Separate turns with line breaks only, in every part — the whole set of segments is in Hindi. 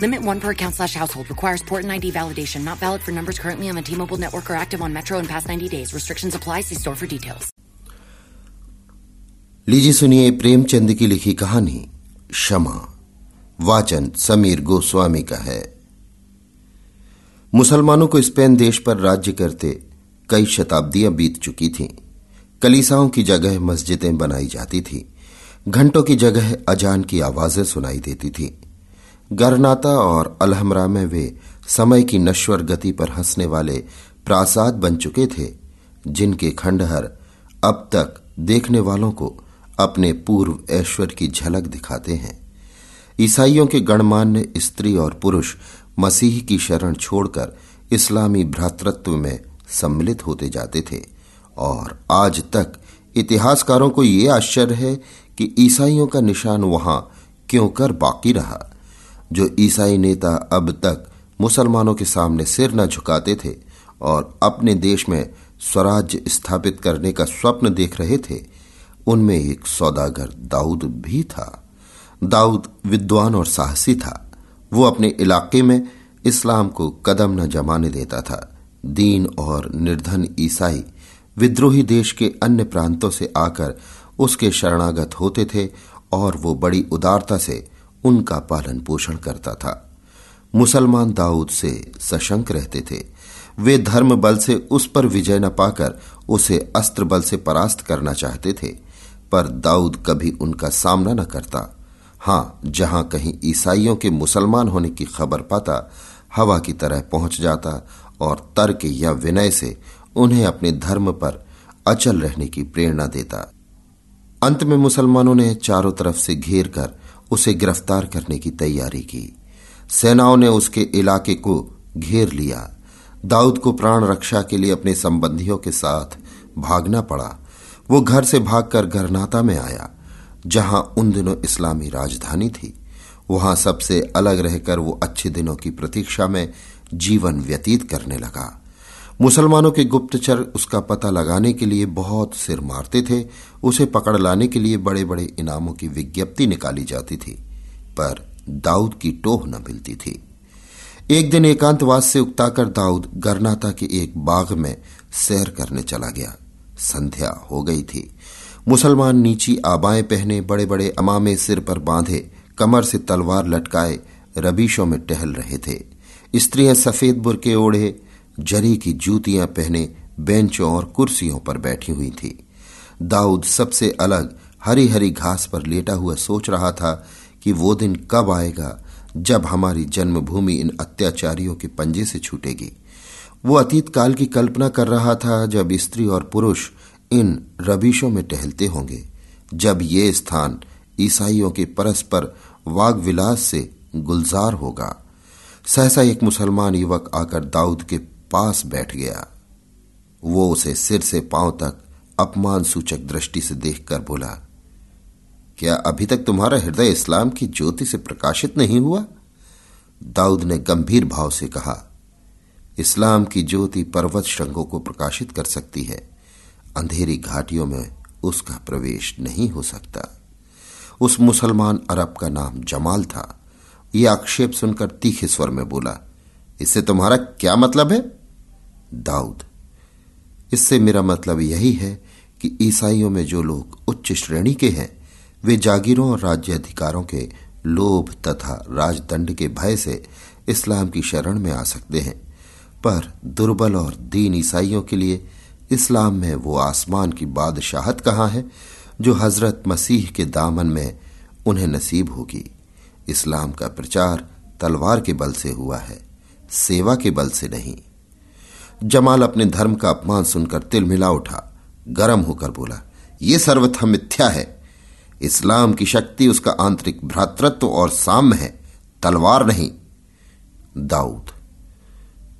Limit one per account slash household. Requires port and ID validation. Not valid for numbers currently on the T-Mobile network or active on Metro in past 90 days. Restrictions apply. See store for details.
लीजिए सुनिए प्रेमचंद की लिखी कहानी क्षमा वाचन समीर गोस्वामी का है मुसलमानों को स्पेन देश पर राज्य करते कई शताब्दियाँ बीत चुकी थीं कलीसाओं की जगह मस्जिदें बनाई जाती थीं घंटों की जगह अजान की आवाज़ें सुनाई देती थीं गरनाता और अलहमरा में वे समय की नश्वर गति पर हंसने वाले प्रासाद बन चुके थे, जिनके खंडहर अब तक देखने वालों को अपने पूर्व ऐश्वर्य की झलक दिखाते हैं। ईसाइयों के गणमान्य स्त्री और पुरुष मसीह की शरण छोड़कर इस्लामी भ्रातृत्व में सम्मिलित होते जाते थे, और आज तक इतिहासकारों को ये आश्चर्य है कि ईसाइयों का निशान वहाँ क्यों कर बाकी रहा। जो ईसाई नेता अब तक मुसलमानों के सामने सिर न झुकाते थे और अपने देश में स्वराज्य स्थापित करने का स्वप्न देख रहे थे, उनमें एक सौदागर दाऊद भी था। दाऊद विद्वान और साहसी था। वो अपने इलाके में इस्लाम को कदम न जमाने देता था। दीन और निर्धन ईसाई विद्रोही देश के अन्य प्रांतों से आकर उसके शरणागत होते थे और वो बड़ी उदारता से उनका पालन पोषण करता था। मुसलमान दाऊद से सशंक रहते थे। वे धर्म बल से उस पर विजय न पाकर उसे अस्त्र बल से परास्त करना चाहते थे, पर दाऊद कभी उनका सामना न करता। हाँ जहाँ कहीं ईसाइयों के मुसलमान होने की खबर पाता, हवा की तरह पहुँच जाता और तर्क या विनय से उन्हें अपने धर्म पर अचल रहने की प्रेरणा देता। अंत में मुसलमानों ने चारों तरफ़ से घेर कर उसे गिरफ़्तार करने की तैयारी की। सेनाओं ने उसके इलाके को घेर लिया। दाऊद को प्राण रक्षा के लिए अपने संबंधियों के साथ भागना पड़ा। वो घर से भागकर गरनाता में आया, जहाँ उन दिनों इस्लामी राजधानी थी। वहाँ सबसे अलग रहकर वो अच्छे दिनों की प्रतीक्षा में जीवन व्यतीत करने लगा। मुसलमानों के गुप्तचर उसका पता लगाने के लिए बहुत सिर मारते थे। उसे पकड़ लाने के लिए बड़े बड़े इनामों की विज्ञप्ति निकाली जाती थी, पर दाऊद की टोह न मिलती थी। एक दिन एकांतवास से उकताकर दाऊद गरनाता के एक बाग में सैर करने चला गया। संध्या हो गई थी। मुसलमान नीची आबाएँ पहने बड़े बड़े अमामे सिर पर बांधे, कमर से तलवार लटकाए, रबीशों में टहल रहे थे। स्त्रियाँ सफ़ेद बुरके ओढ़े जरी की जूतियाँ पहने बेंचों और कुर्सियों पर बैठी हुई थी। दाऊद सबसे अलग हरी हरी घास पर लेटा हुआ सोच रहा था कि वो दिन कब आएगा जब हमारी जन्मभूमि इन अत्याचारियों के पंजे से छूटेगी। वो अतीत काल की कल्पना कर रहा था जब स्त्री और पुरुष इन रबीशों में टहलते होंगे, जब ये स्थान ईसाइयों के परस्पर वाग विलास से गुलजार होगा। सहसा एक मुसलमान युवक आकर दाऊद के पास बैठ गया। वो उसे सिर से पाँव तक अपमान सूचक दृष्टि से देखकर बोला, क्या अभी तक तुम्हारा हृदय इस्लाम की ज्योति से प्रकाशित नहीं हुआ? दाऊद ने गंभीर भाव से कहा, इस्लाम की ज्योति पर्वत श्रृंगों को प्रकाशित कर सकती है। अंधेरी घाटियों में उसका प्रवेश नहीं हो सकता। उस मुसलमान अरब का नाम जमाल था। यह आक्षेप सुनकर तीखे स्वर में बोला, इससे तुम्हारा क्या मतलब है? दाऊद। इससे मेरा मतलब यही है कि ईसाइयों में जो लोग उच्च श्रेणी के हैं, वे जागीरों और राज्य अधिकारों के लोभ तथा राजदंड के भय से इस्लाम की शरण में आ सकते हैं। पर दुर्बल और दीन ईसाइयों के लिए इस्लाम में वो आसमान की बादशाहत कहाँ है, जो हज़रत मसीह के दामन में उन्हें नसीब होगी? इस्लाम का प्रचार तलवार के बल से हुआ है, सेवा के बल से नहीं। जमाल अपने धर्म का अपमान सुनकर तिल मिला उठा। गर्म होकर बोला यह सर्वथा मिथ्या है। इस्लाम की शक्ति, उसका आंतरिक भ्रातृत्व और साम्य है। तलवार नहीं। दाऊद,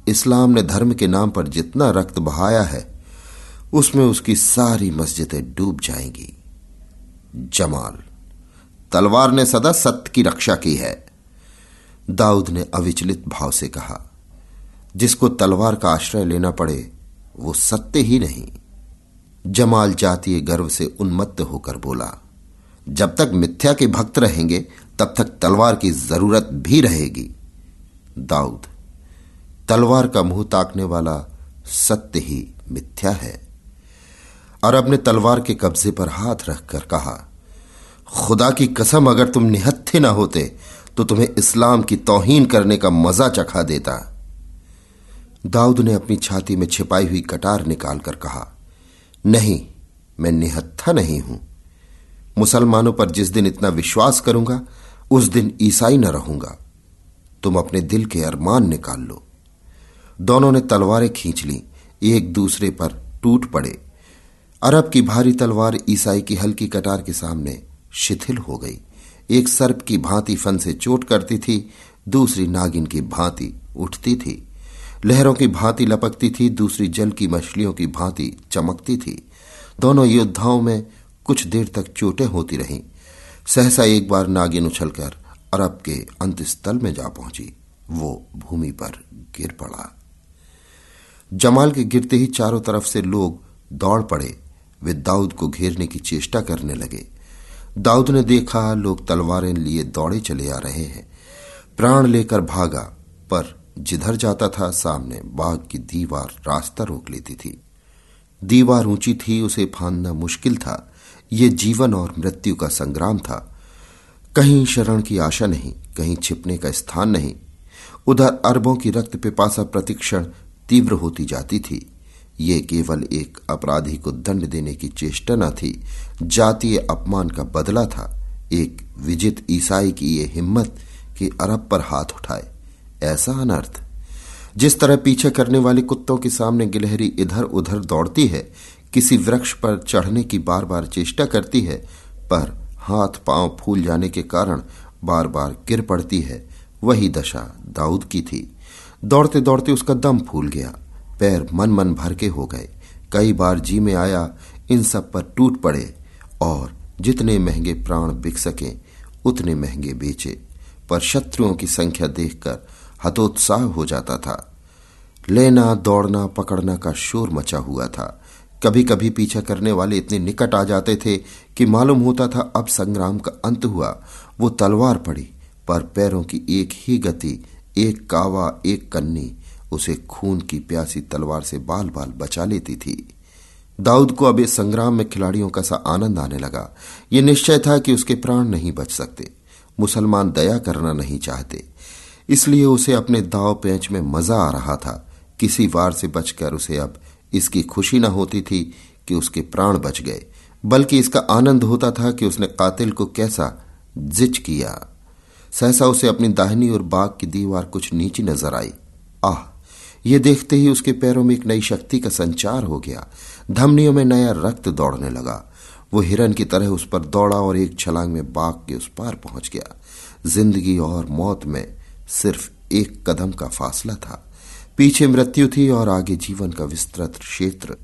इस्लाम ने धर्म के नाम पर जितना रक्त बहाया है, उसमें उसकी सारी मस्जिदें डूब जाएँगी। जमाल, तलवार ने सदा सत्य की रक्षा की है। दाऊद ने अविचलित भाव से कहा जिसको तलवार का आश्रय लेना पड़े, वो सत्य ही नहीं। जमाल जातीय गर्व से उन्मत्त होकर बोला, जब तक मिथ्या के भक्त रहेंगे, तब तक तलवार की ज़रूरत भी रहेगी। दाऊद, तलवार का मुँह ताकने वाला सत्य ही मिथ्या है। अरब ने तलवार के कब्जे पर हाथ रखकर कहा, खुदा की कसम, अगर तुम निहत्थे ना होते तो तुम्हें इस्लाम की तोहीन करने का मज़ा चखा देता। दाऊद ने अपनी छाती में छिपाई हुई कटार निकालकर कहा, नहीं, मैं निहत्था नहीं हूँ। मुसलमानों पर जिस दिन इतना विश्वास करूँगा, उस दिन ईसाई न रहूँगा। तुम अपने दिल के अरमान निकाल लो। दोनों ने तलवारें खींच ली, एक दूसरे पर टूट पड़े। अरब की भारी तलवार ईसाई की हल्की कटार के सामने शिथिल हो गई। एक सर्प की भांति फन से चोट करती थी, दूसरी नागिन की भांति उठती थी। लहरों की भांति लपकती थी, दूसरी जल की मछलियों की भांति चमकती थी। दोनों योद्धाओं में कुछ देर तक चोटें होती रहीं। सहसा एक बार नागिन उछलकर अरब के अंत स्थल में जा पहुँची। वो भूमि पर गिर पड़ा। जमाल के गिरते ही चारों तरफ़ से लोग दौड़ पड़े। वे दाऊद को घेरने की चेष्टा करने लगे। दाऊद ने देखा, लोग तलवारें लिए दौड़े चले आ रहे हैं। प्राण लेकर भागा, पर जिधर जाता था, सामने बाग की दीवार रास्ता रोक लेती थी। दीवार ऊँची थी, उसे फांदना मुश्किल था। ये जीवन और मृत्यु का संग्राम था। कहीं शरण की आशा नहीं, कहीं छिपने का स्थान नहीं। उधर अरबों की रक्त पिपासा प्रतिक्षण तीव्र होती जाती थी। ये केवल एक अपराधी को दंड देने की चेष्टा न थी। जातीय अपमान का बदला था। एक विजित ईसाई की ये हिम्मत कि अरब पर हाथ उठाए। ऐसा अनर्थ। जिस तरह पीछे करने वाले कुत्तों के सामने गिलहरी इधर उधर दौड़ती है, किसी वृक्ष पर चढ़ने की बार बार चेष्टा करती है, पर हाथ पाँव फूल जाने के कारण बार बार गिर पड़ती है, वही दशा दाऊद की थी। दौड़ते दौड़ते उसका दम फूल गया, पैर मन मन भर के हो गए। कई बार जी में आया, इन सब पर टूट पड़े, और जितने महँगे प्राण बिक सके, उतने महँगे बेचे। पर शत्रुओं की संख्या देखकर हतोत्साह हो जाता था। लेना, दौड़ना, पकड़ना का शोर मचा हुआ था। कभी कभी पीछा करने वाले इतने निकट आ जाते थे कि मालूम होता था अब संग्राम का अंत हुआ। वो तलवार पड़ी, पर पैरों की एक ही गति, एक कावा, एक कन्नी, उसे खून की प्यासी तलवार से बाल बाल बचा लेती थी। दाऊद को अब इस संग्राम में खिलाड़ियों का सा आनंद आने लगा। ये निश्चय था कि उसके प्राण नहीं बच सकते। मुसलमान दया करना नहीं चाहते। इसलिए उसे अपने दाव पेंच में मज़ा आ रहा था। किसी वार से बचकर उसे अब इसकी खुशी न होती थी कि उसके प्राण बच गए, बल्कि इसका आनंद होता था कि उसने कातिल को कैसा जिच किया। सहसा उसे अपनी दाहिनी और बाग की दीवार कुछ नीची नज़र आई। आह, ये देखते ही उसके पैरों में एक नई शक्ति का संचार हो गया। धमनियों में नया रक्त दौड़ने लगा। वो हिरन की तरह उस पर दौड़ा और एक छलांग में बाघ के उस पार पहुँच गया। ज़िंदगी और मौत में सिर्फ़ एक कदम का फासला था। पीछे मृत्यु थी और आगे जीवन का विस्तृत क्षेत्र।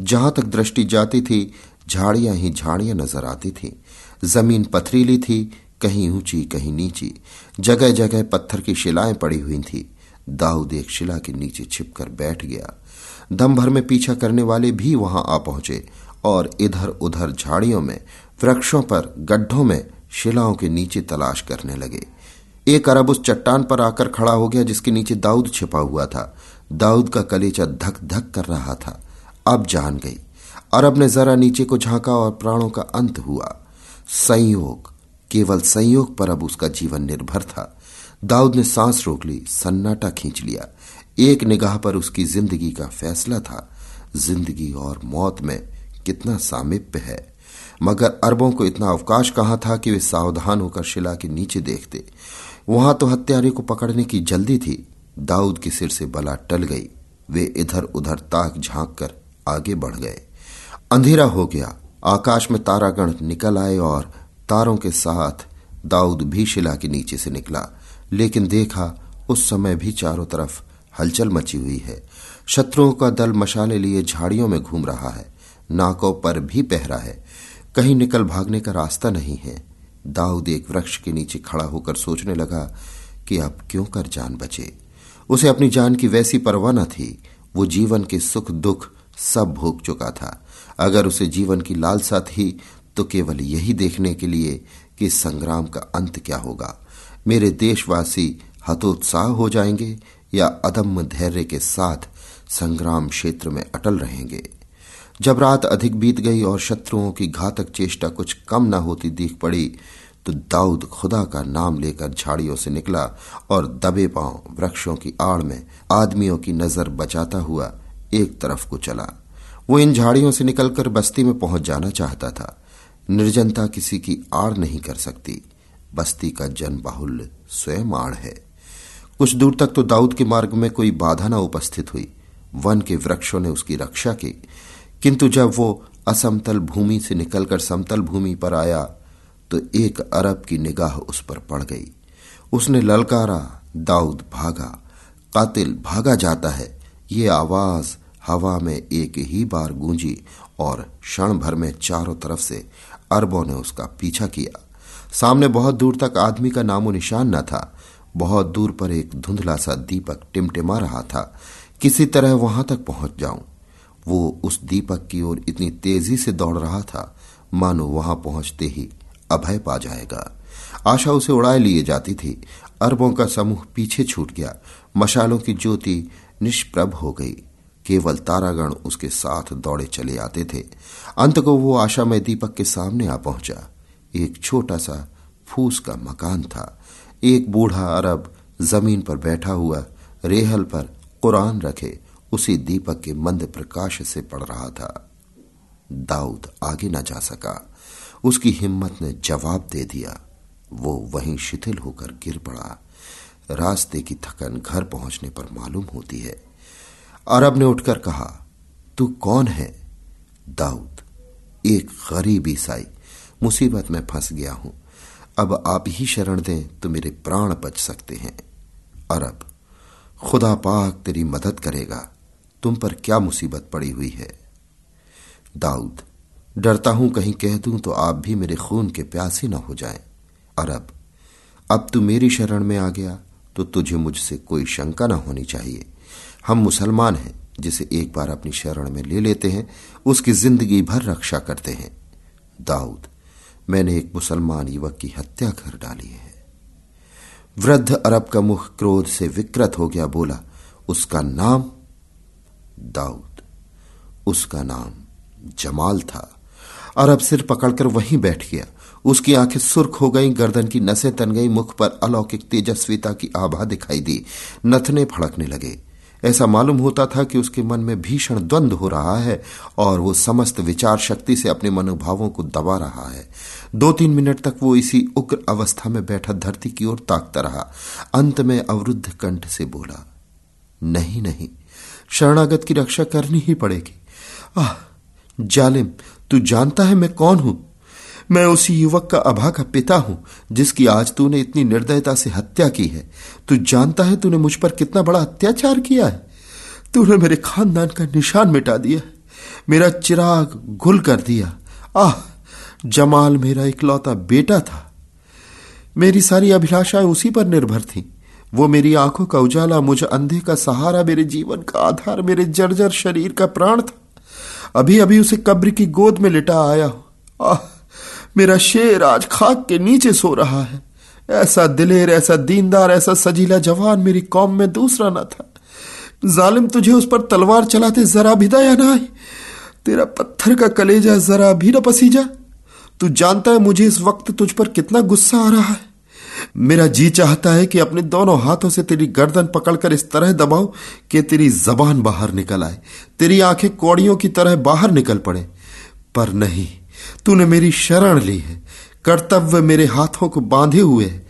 जहाँ तक दृष्टि जाती थी, झाड़ियाँ ही झाड़ियाँ नज़र आती थी। ज़मीन पथरीली थी, कहीं ऊँची, कहीं नीची। जगह जगह पत्थर की शिलाएँ पड़ी हुई थी। दाऊद एक शिला के नीचे छिपकर बैठ गया। दम भर में पीछा करने वाले भी वहाँ आ पहुँचे और इधर उधर झाड़ियों में, वृक्षों पर, गड्ढों में शिलाओं के नीचे तलाश करने लगे। एक अरब उस चट्टान पर आकर खड़ा हो गया जिसके नीचे दाऊद छिपा हुआ था। दाऊद का कलेचा धक धक कर रहा था। अब जान गई। अरब ने जरा नीचे को झांका और प्राणों का अंत हुआ। संयोग, केवल संयोग पर अब उसका जीवन निर्भर था। दाऊद ने सांस रोक ली, सन्नाटा खींच लिया। एक निगाह पर उसकी ज़िंदगी का फैसला था। ज़िंदगी और मौत में कितना सामिप्य है। मगर अरबों को इतना अवकाश कहाँ था कि वे सावधान होकर शिला के नीचे देखते। वहाँ तो हत्यारे को पकड़ने की जल्दी थी। दाऊद के सिर से बला टल गई। वे इधर उधर ताक झाँक कर आगे बढ़ गए। अंधेरा हो गया। आकाश में तारागण निकल आए और तारों के साथ दाऊद भी शिला के नीचे से निकला। लेकिन देखा, उस समय भी चारों तरफ़ हलचल मची हुई है। शत्रुओं का दल मशाले लिए झाड़ियों में घूम रहा है। नाकों पर भी पहरा है। कहीं निकल भागने का रास्ता नहीं है। दाऊद एक वृक्ष के नीचे खड़ा होकर सोचने लगा कि अब क्यों कर जान बचे। उसे अपनी जान की वैसी परवाह न थी। वो जीवन के सुख दुख सब भोग चुका था। अगर उसे जीवन की लालसा थी तो केवल यही देखने के लिए कि संग्राम का अंत क्या होगा। मेरे देशवासी हतोत्साह हो जाएँगे या अदम्य धैर्य के साथ संग्राम क्षेत्र में अटल रहेंगे। जब रात अधिक बीत गई और शत्रुओं की घातक चेष्टा कुछ कम न होती दिख पड़ी तो दाऊद खुदा का नाम लेकर झाड़ियों से निकला और दबे पाँव वृक्षों की आड़ में आदमियों की नज़र बचाता हुआ एक तरफ़ को चला। वो इन झाड़ियों से निकलकर बस्ती में पहुँच जाना चाहता था। निर्जनता किसी की आड़ नहीं कर सकती। बस्ती का जन बाहुल्य स्वयं आड़ है। कुछ दूर तक तो दाऊद के मार्ग में कोई बाधा न उपस्थित हुई। वन के वृक्षों ने उसकी रक्षा की। किंतु जब वो असमतल भूमि से निकलकर समतल भूमि पर आया तो एक अरब की निगाह उस पर पड़ गई। उसने ललकारा, दाऊद भागा, कातिल भागा जाता है। ये आवाज़ हवा में एक ही बार गूंजी और क्षण भर में चारों तरफ़ से अरबों ने उसका पीछा किया। सामने बहुत दूर तक आदमी का नामो निशान न था। बहुत दूर पर एक धुंधला सा दीपक टिमटिमा रहा था। किसी तरह वहाँ तक पहुँच जाऊँ। वो उस दीपक की ओर इतनी तेज़ी से दौड़ रहा था। मानो वहाँ पहुँचते ही अभय पा जाएगा। आशा उसे उड़ाए लिए जाती थी। अरबों का समूह पीछे छूट गया। मशालों की ज्योति निष्प्रभ हो गई। केवल तारागण उसके साथ दौड़े चले आते थे। अंत को वो आशा में दीपक के सामने आ पहुँचा। एक छोटा सा फूस का मकान था। एक बूढ़ा अरब ज़मीन पर बैठा हुआ रेहल पर कुरान रखे उसी दीपक के मंद प्रकाश से पड़ रहा था। दाऊद आगे न जा सका। उसकी हिम्मत ने जवाब दे दिया। वो वहीं शिथिल होकर गिर पड़ा। रास्ते की थकन घर पहुँचने पर मालूम होती है। अरब ने उठकर कहा, तू कौन है? दाऊद, एक गरीब ईसाई। मुसीबत में फंस गया हूँ। अब आप ही शरण दें तो मेरे प्राण बच सकते हैं। अरब, खुदा पाक तेरी मदद करेगा। तुम पर क्या मुसीबत पड़ी हुई है? दाऊद डरता हूँ कहीं कह दूँ तो आप भी मेरे खून के प्यासे न हो जाएँ। अरब अब तू मेरी शरण में आ गया तो तुझे मुझसे कोई शंका न होनी चाहिए। हम मुसलमान हैं, जिसे एक बार अपनी शरण में ले लेते हैं, उसकी ज़िंदगी भर रक्षा करते हैं। दाऊद, मैंने एक मुसलमान युवक की हत्या कर डाली है। वृद्ध अरब का मुख क्रोध से विकृत हो गया, बोला, उसका नाम दाऊद, उसका नाम जमाल था। अरब सिर पकड़कर वहीं बैठ गया। उसकी आँखें सुर्ख हो गईं, गर्दन की नसें तन गई, मुख पर अलौकिक तेजस्विता की आभा दिखाई दी। नथने फड़कने लगे। ऐसा मालूम होता था कि उसके मन में भीषण द्वंद हो रहा है और वो समस्त विचार शक्ति से अपने मनोभावों को दबा रहा है। दो तीन मिनट तक वो इसी उग्र अवस्था में बैठा, धरती की ओर ताकता रहा। अंत में अवरुद्ध कंठ से बोला, नहीं नहीं, शरणागत की रक्षा करनी ही पड़ेगी। आह, जालिम तू जानता है मैं कौन हूँ? मैं उसी युवक का अभा का पिता हूँ, जिसकी आज तूने इतनी निर्दयता से हत्या की है। तू जानता है तूने मुझ पर कितना बड़ा अत्याचार किया है। तूने मेरे खानदान का निशान मिटा दिया मेरा चिराग गुल कर दिया। आह, जमाल मेरा इकलौता बेटा था। मेरी सारी अभिलाषाएँ उसी पर निर्भर थीं। वो मेरी आँखों का उजाला, मुझे अंधे का सहारा, मेरे जीवन का आधार, मेरे जर्जर शरीर का प्राण था। अभी अभी उसे कब्र की गोद में लिटा आया। हूँ आह, मेरा शेर आज खाक के नीचे सो रहा है। ऐसा दिलेर, ऐसा दीनदार, ऐसा सजीला जवान मेरी कौम में दूसरा ना था। जालिम तुझे उस पर तलवार चलाते जरा भी दया ना आई तेरा पत्थर का कलेजा जरा भी न पसीजा। तू जानता है मुझे इस वक्त तुझ पर कितना गुस्सा आ रहा है। मेरा जी चाहता है कि अपने दोनों हाथों से तेरी गर्दन पकड़कर इस तरह दबाऊं कि तेरी जबान बाहर निकल आए। तेरी आँखें कौड़ियों की तरह बाहर निकल पड़े। पर नहीं, तूने मेरी शरण ली है। कर्तव्य मेरे हाथों को बांधे हुए है,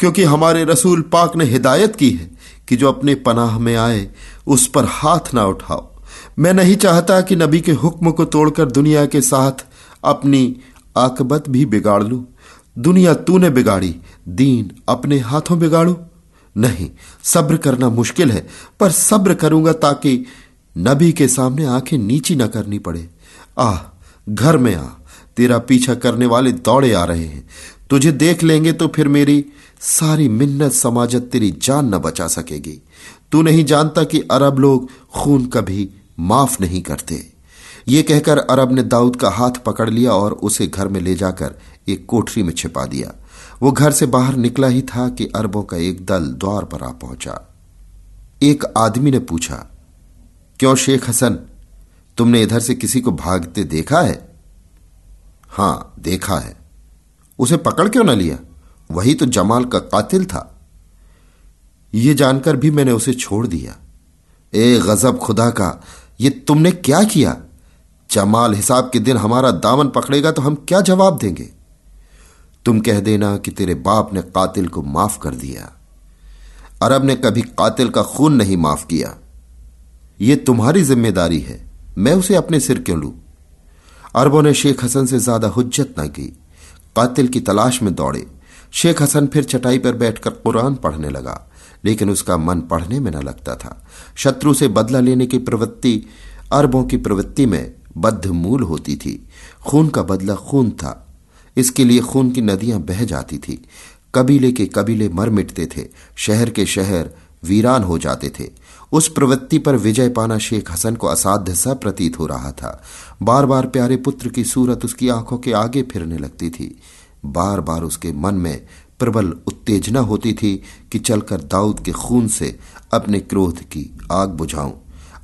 क्योंकि हमारे रसूल पाक ने हिदायत की है कि जो अपने पनाह में आए, उस पर हाथ ना उठाओ। मैं नहीं चाहता कि नबी के हुक्म को तोड़कर दुनिया के साथ अपनी आकबत भी बिगाड़ लूँ। दुनिया तूने बिगाड़ी, दीन अपने हाथों बिगाड़ू। नहीं, सब्र करना मुश्किल है, पर सब्र करूँगा ताकि नबी के सामने आँखें नीची न करनी पड़े। आह घर में आ, तेरा पीछा करने वाले दौड़े आ रहे हैं। तुझे देख लेंगे तो फिर मेरी सारी मिन्नत समाजत तेरी जान न बचा सकेगी। तू नहीं जानता कि अरब लोग खून कभी माफ़ नहीं करते। ये कहकर अरब ने दाऊद का हाथ पकड़ लिया और उसे घर में ले जाकर एक कोठरी में छिपा दिया। वो घर से बाहर निकला ही था कि अरबों का एक दल द्वार पर आ पहुँचा। एक आदमी ने पूछा, क्यों शेख हसन, तुमने इधर से किसी को भागते देखा है? हाँ, देखा है। उसे पकड़ क्यों ना लिया? वही तो जमाल का कातिल था। यह जानकर भी मैंने उसे छोड़ दिया। ए गजब खुदा का, ये तुमने क्या किया? जमाल हिसाब के दिन हमारा दामन पकड़ेगा तो हम क्या जवाब देंगे? तुम कह देना कि तेरे बाप ने कातिल को माफ़ कर दिया अरब ने कभी कातिल का खून नहीं माफ़ किया। यह तुम्हारी ज़िम्मेदारी है। मैं उसे अपने सिर क्यों लू? अरबों ने शेख हसन से ज़्यादा हुज्जत न की। कातिल की तलाश में दौड़े। शेख हसन फिर चटाई पर बैठकर कुरान पढ़ने लगा, लेकिन उसका मन पढ़ने में न लगता था। शत्रु से बदला लेने की प्रवृत्ति, अरबों की प्रवृत्ति में बद्ध मूल होती थी। खून का बदला खून था। इसके लिए खून की नदियाँ बह जाती थी। कबीले के कबीले मर मिटते थे। शहर के शहर वीरान हो जाते थे। उस प्रवृत्ति पर विजय पाना शेख हसन को असाध्य सा प्रतीत हो रहा था। बार बार प्यारे पुत्र की सूरत उसकी आँखों के आगे फिरने लगती थी। बार बार उसके मन में प्रबल उत्तेजना होती थी कि चलकर दाऊद के खून से अपने क्रोध की आग बुझाऊं।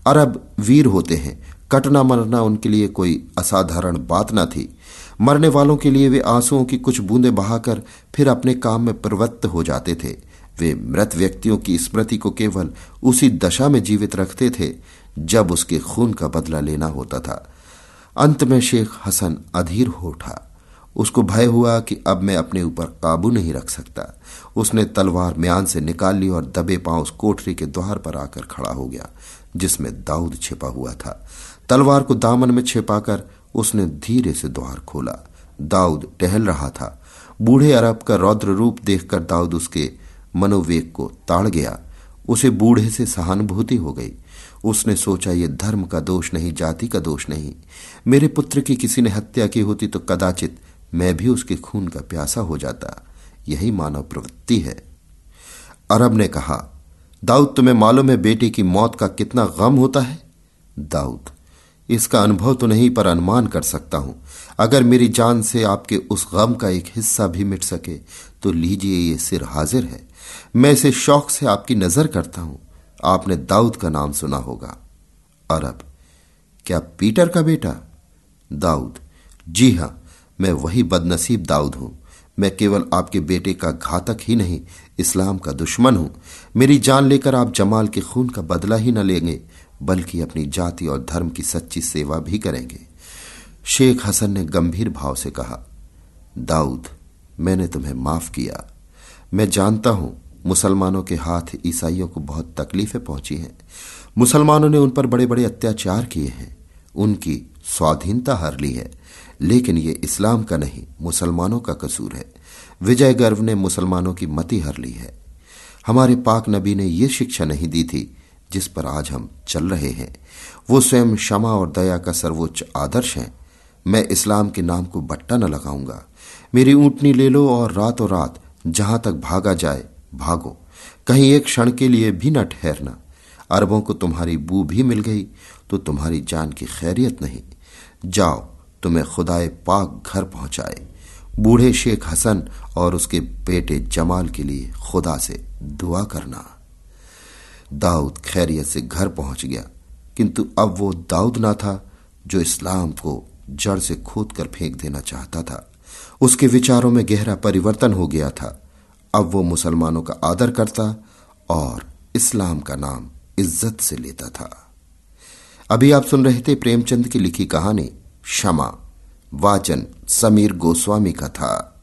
अरब वीर होते हैं। कटना मरना उनके लिए कोई असाधारण बात न थी। मरने वालों के लिए वे आंसुओं की कुछ बूंदें बहाकर फिर अपने काम में प्रवृत्त हो जाते थे। वे मृत व्यक्तियों की स्मृति को केवल उसी दशा में जीवित रखते थे, जब उसके खून का बदला लेना होता था। अंत में शेख हसन अधीर हो उठा। उसको भय हुआ कि अब मैं अपने ऊपर काबू नहीं रख सकता। उसने तलवार म्यान से निकाल ली और दबे पाँव उस कोठरी के द्वार पर आकर खड़ा हो गया, जिसमें दाऊद छिपा हुआ था। तलवार को दामन में छिपाकर उसने धीरे से द्वार खोला। दाऊद टहल रहा था। बूढ़े अरब का रौद्र रूप देखकर दाऊद उसके मनोवेग को ताड़ गया। उसे बूढ़े से सहानुभूति हो गई। उसने सोचा, ये धर्म का दोष नहीं, जाति का दोष नहीं। मेरे पुत्र की किसी ने हत्या की होती तो कदाचित मैं भी उसके खून का प्यासा हो जाता। यही मानव प्रवृत्ति है। अरब ने कहा, दाऊद, तुम्हें मालूम है बेटे की मौत का कितना गम होता है? दाऊद इसका अनुभव तो नहीं, पर अनुमान कर सकता हूँ। अगर मेरी जान से आपके उस गम का एक हिस्सा भी मिट सके तो लीजिए ये सिर हाजिर है। मैं इसे शौक से आपकी नज़र करता हूँ। आपने दाऊद का नाम सुना होगा। अरब, क्या पीटर का बेटा? दाऊद, जी हाँ, मैं वही बदनसीब दाऊद हूँ। मैं केवल आपके बेटे का घातक ही नहीं, इस्लाम का दुश्मन हूँ। मेरी जान लेकर आप जमाल के खून का बदला ही न लेंगे। बल्कि अपनी जाति और धर्म की सच्ची सेवा भी करेंगे। शेख हसन ने गंभीर भाव से कहा, दाऊद, मैंने तुम्हें माफ़ किया। मैं जानता हूँ मुसलमानों के हाथ ईसाइयों को बहुत तकलीफें पहुँची हैं। मुसलमानों ने उन पर बड़े बड़े अत्याचार किए हैं। उनकी स्वाधीनता हर ली है। लेकिन ये इस्लाम का नहीं, मुसलमानों का कसूर है। विजय गर्व ने मुसलमानों की मति हर ली है। हमारे पाक नबी ने यह शिक्षा नहीं दी थी जिस पर आज हम चल रहे हैं, वो स्वयं क्षमा और दया का सर्वोच्च आदर्श है। मैं इस्लाम के नाम को बट्टा न लगाऊँगा। मेरी ऊंटनी ले लो और रातों रात जहाँ तक भागा जाए, भागो। कहीं एक क्षण के लिए भी न ठहरना। अरबों को तुम्हारी बू भी मिल गई तो तुम्हारी जान की खैरियत नहीं। जाओ, तुम्हें खुदाए पाक घर पहुँचाए। बूढ़े शेख हसन और उसके बेटे जमाल के लिए खुदा से दुआ करना। दाऊद खैरियत से घर पहुँच गया। किंतु अब वो दाऊद ना था, जो इस्लाम को जड़ से खोद कर फेंक देना चाहता था। उसके विचारों में गहरा परिवर्तन हो गया था। अब वो मुसलमानों का आदर करता और इस्लाम का नाम इज़्ज़त से लेता था। अभी आप सुन रहे थे प्रेमचंद की लिखी कहानी, क्षमा, वाचन समीर गोस्वामी का था।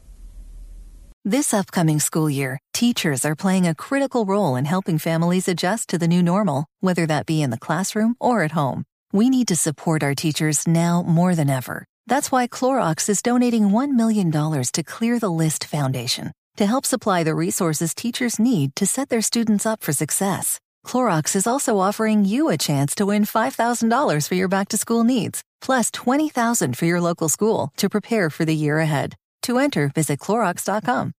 This upcoming school year, teachers are playing a critical role in helping families adjust to the new normal, whether that be in the classroom or at home. We need to support our teachers now more than ever. That's why Clorox is donating $1 million to Clear the List Foundation to help supply the resources teachers need to set their students up for success. Clorox is also offering you a chance to win $5,000 for your back to school needs, plus plus $20,000 for your local school to prepare for the year ahead. To enter, visit Clorox.com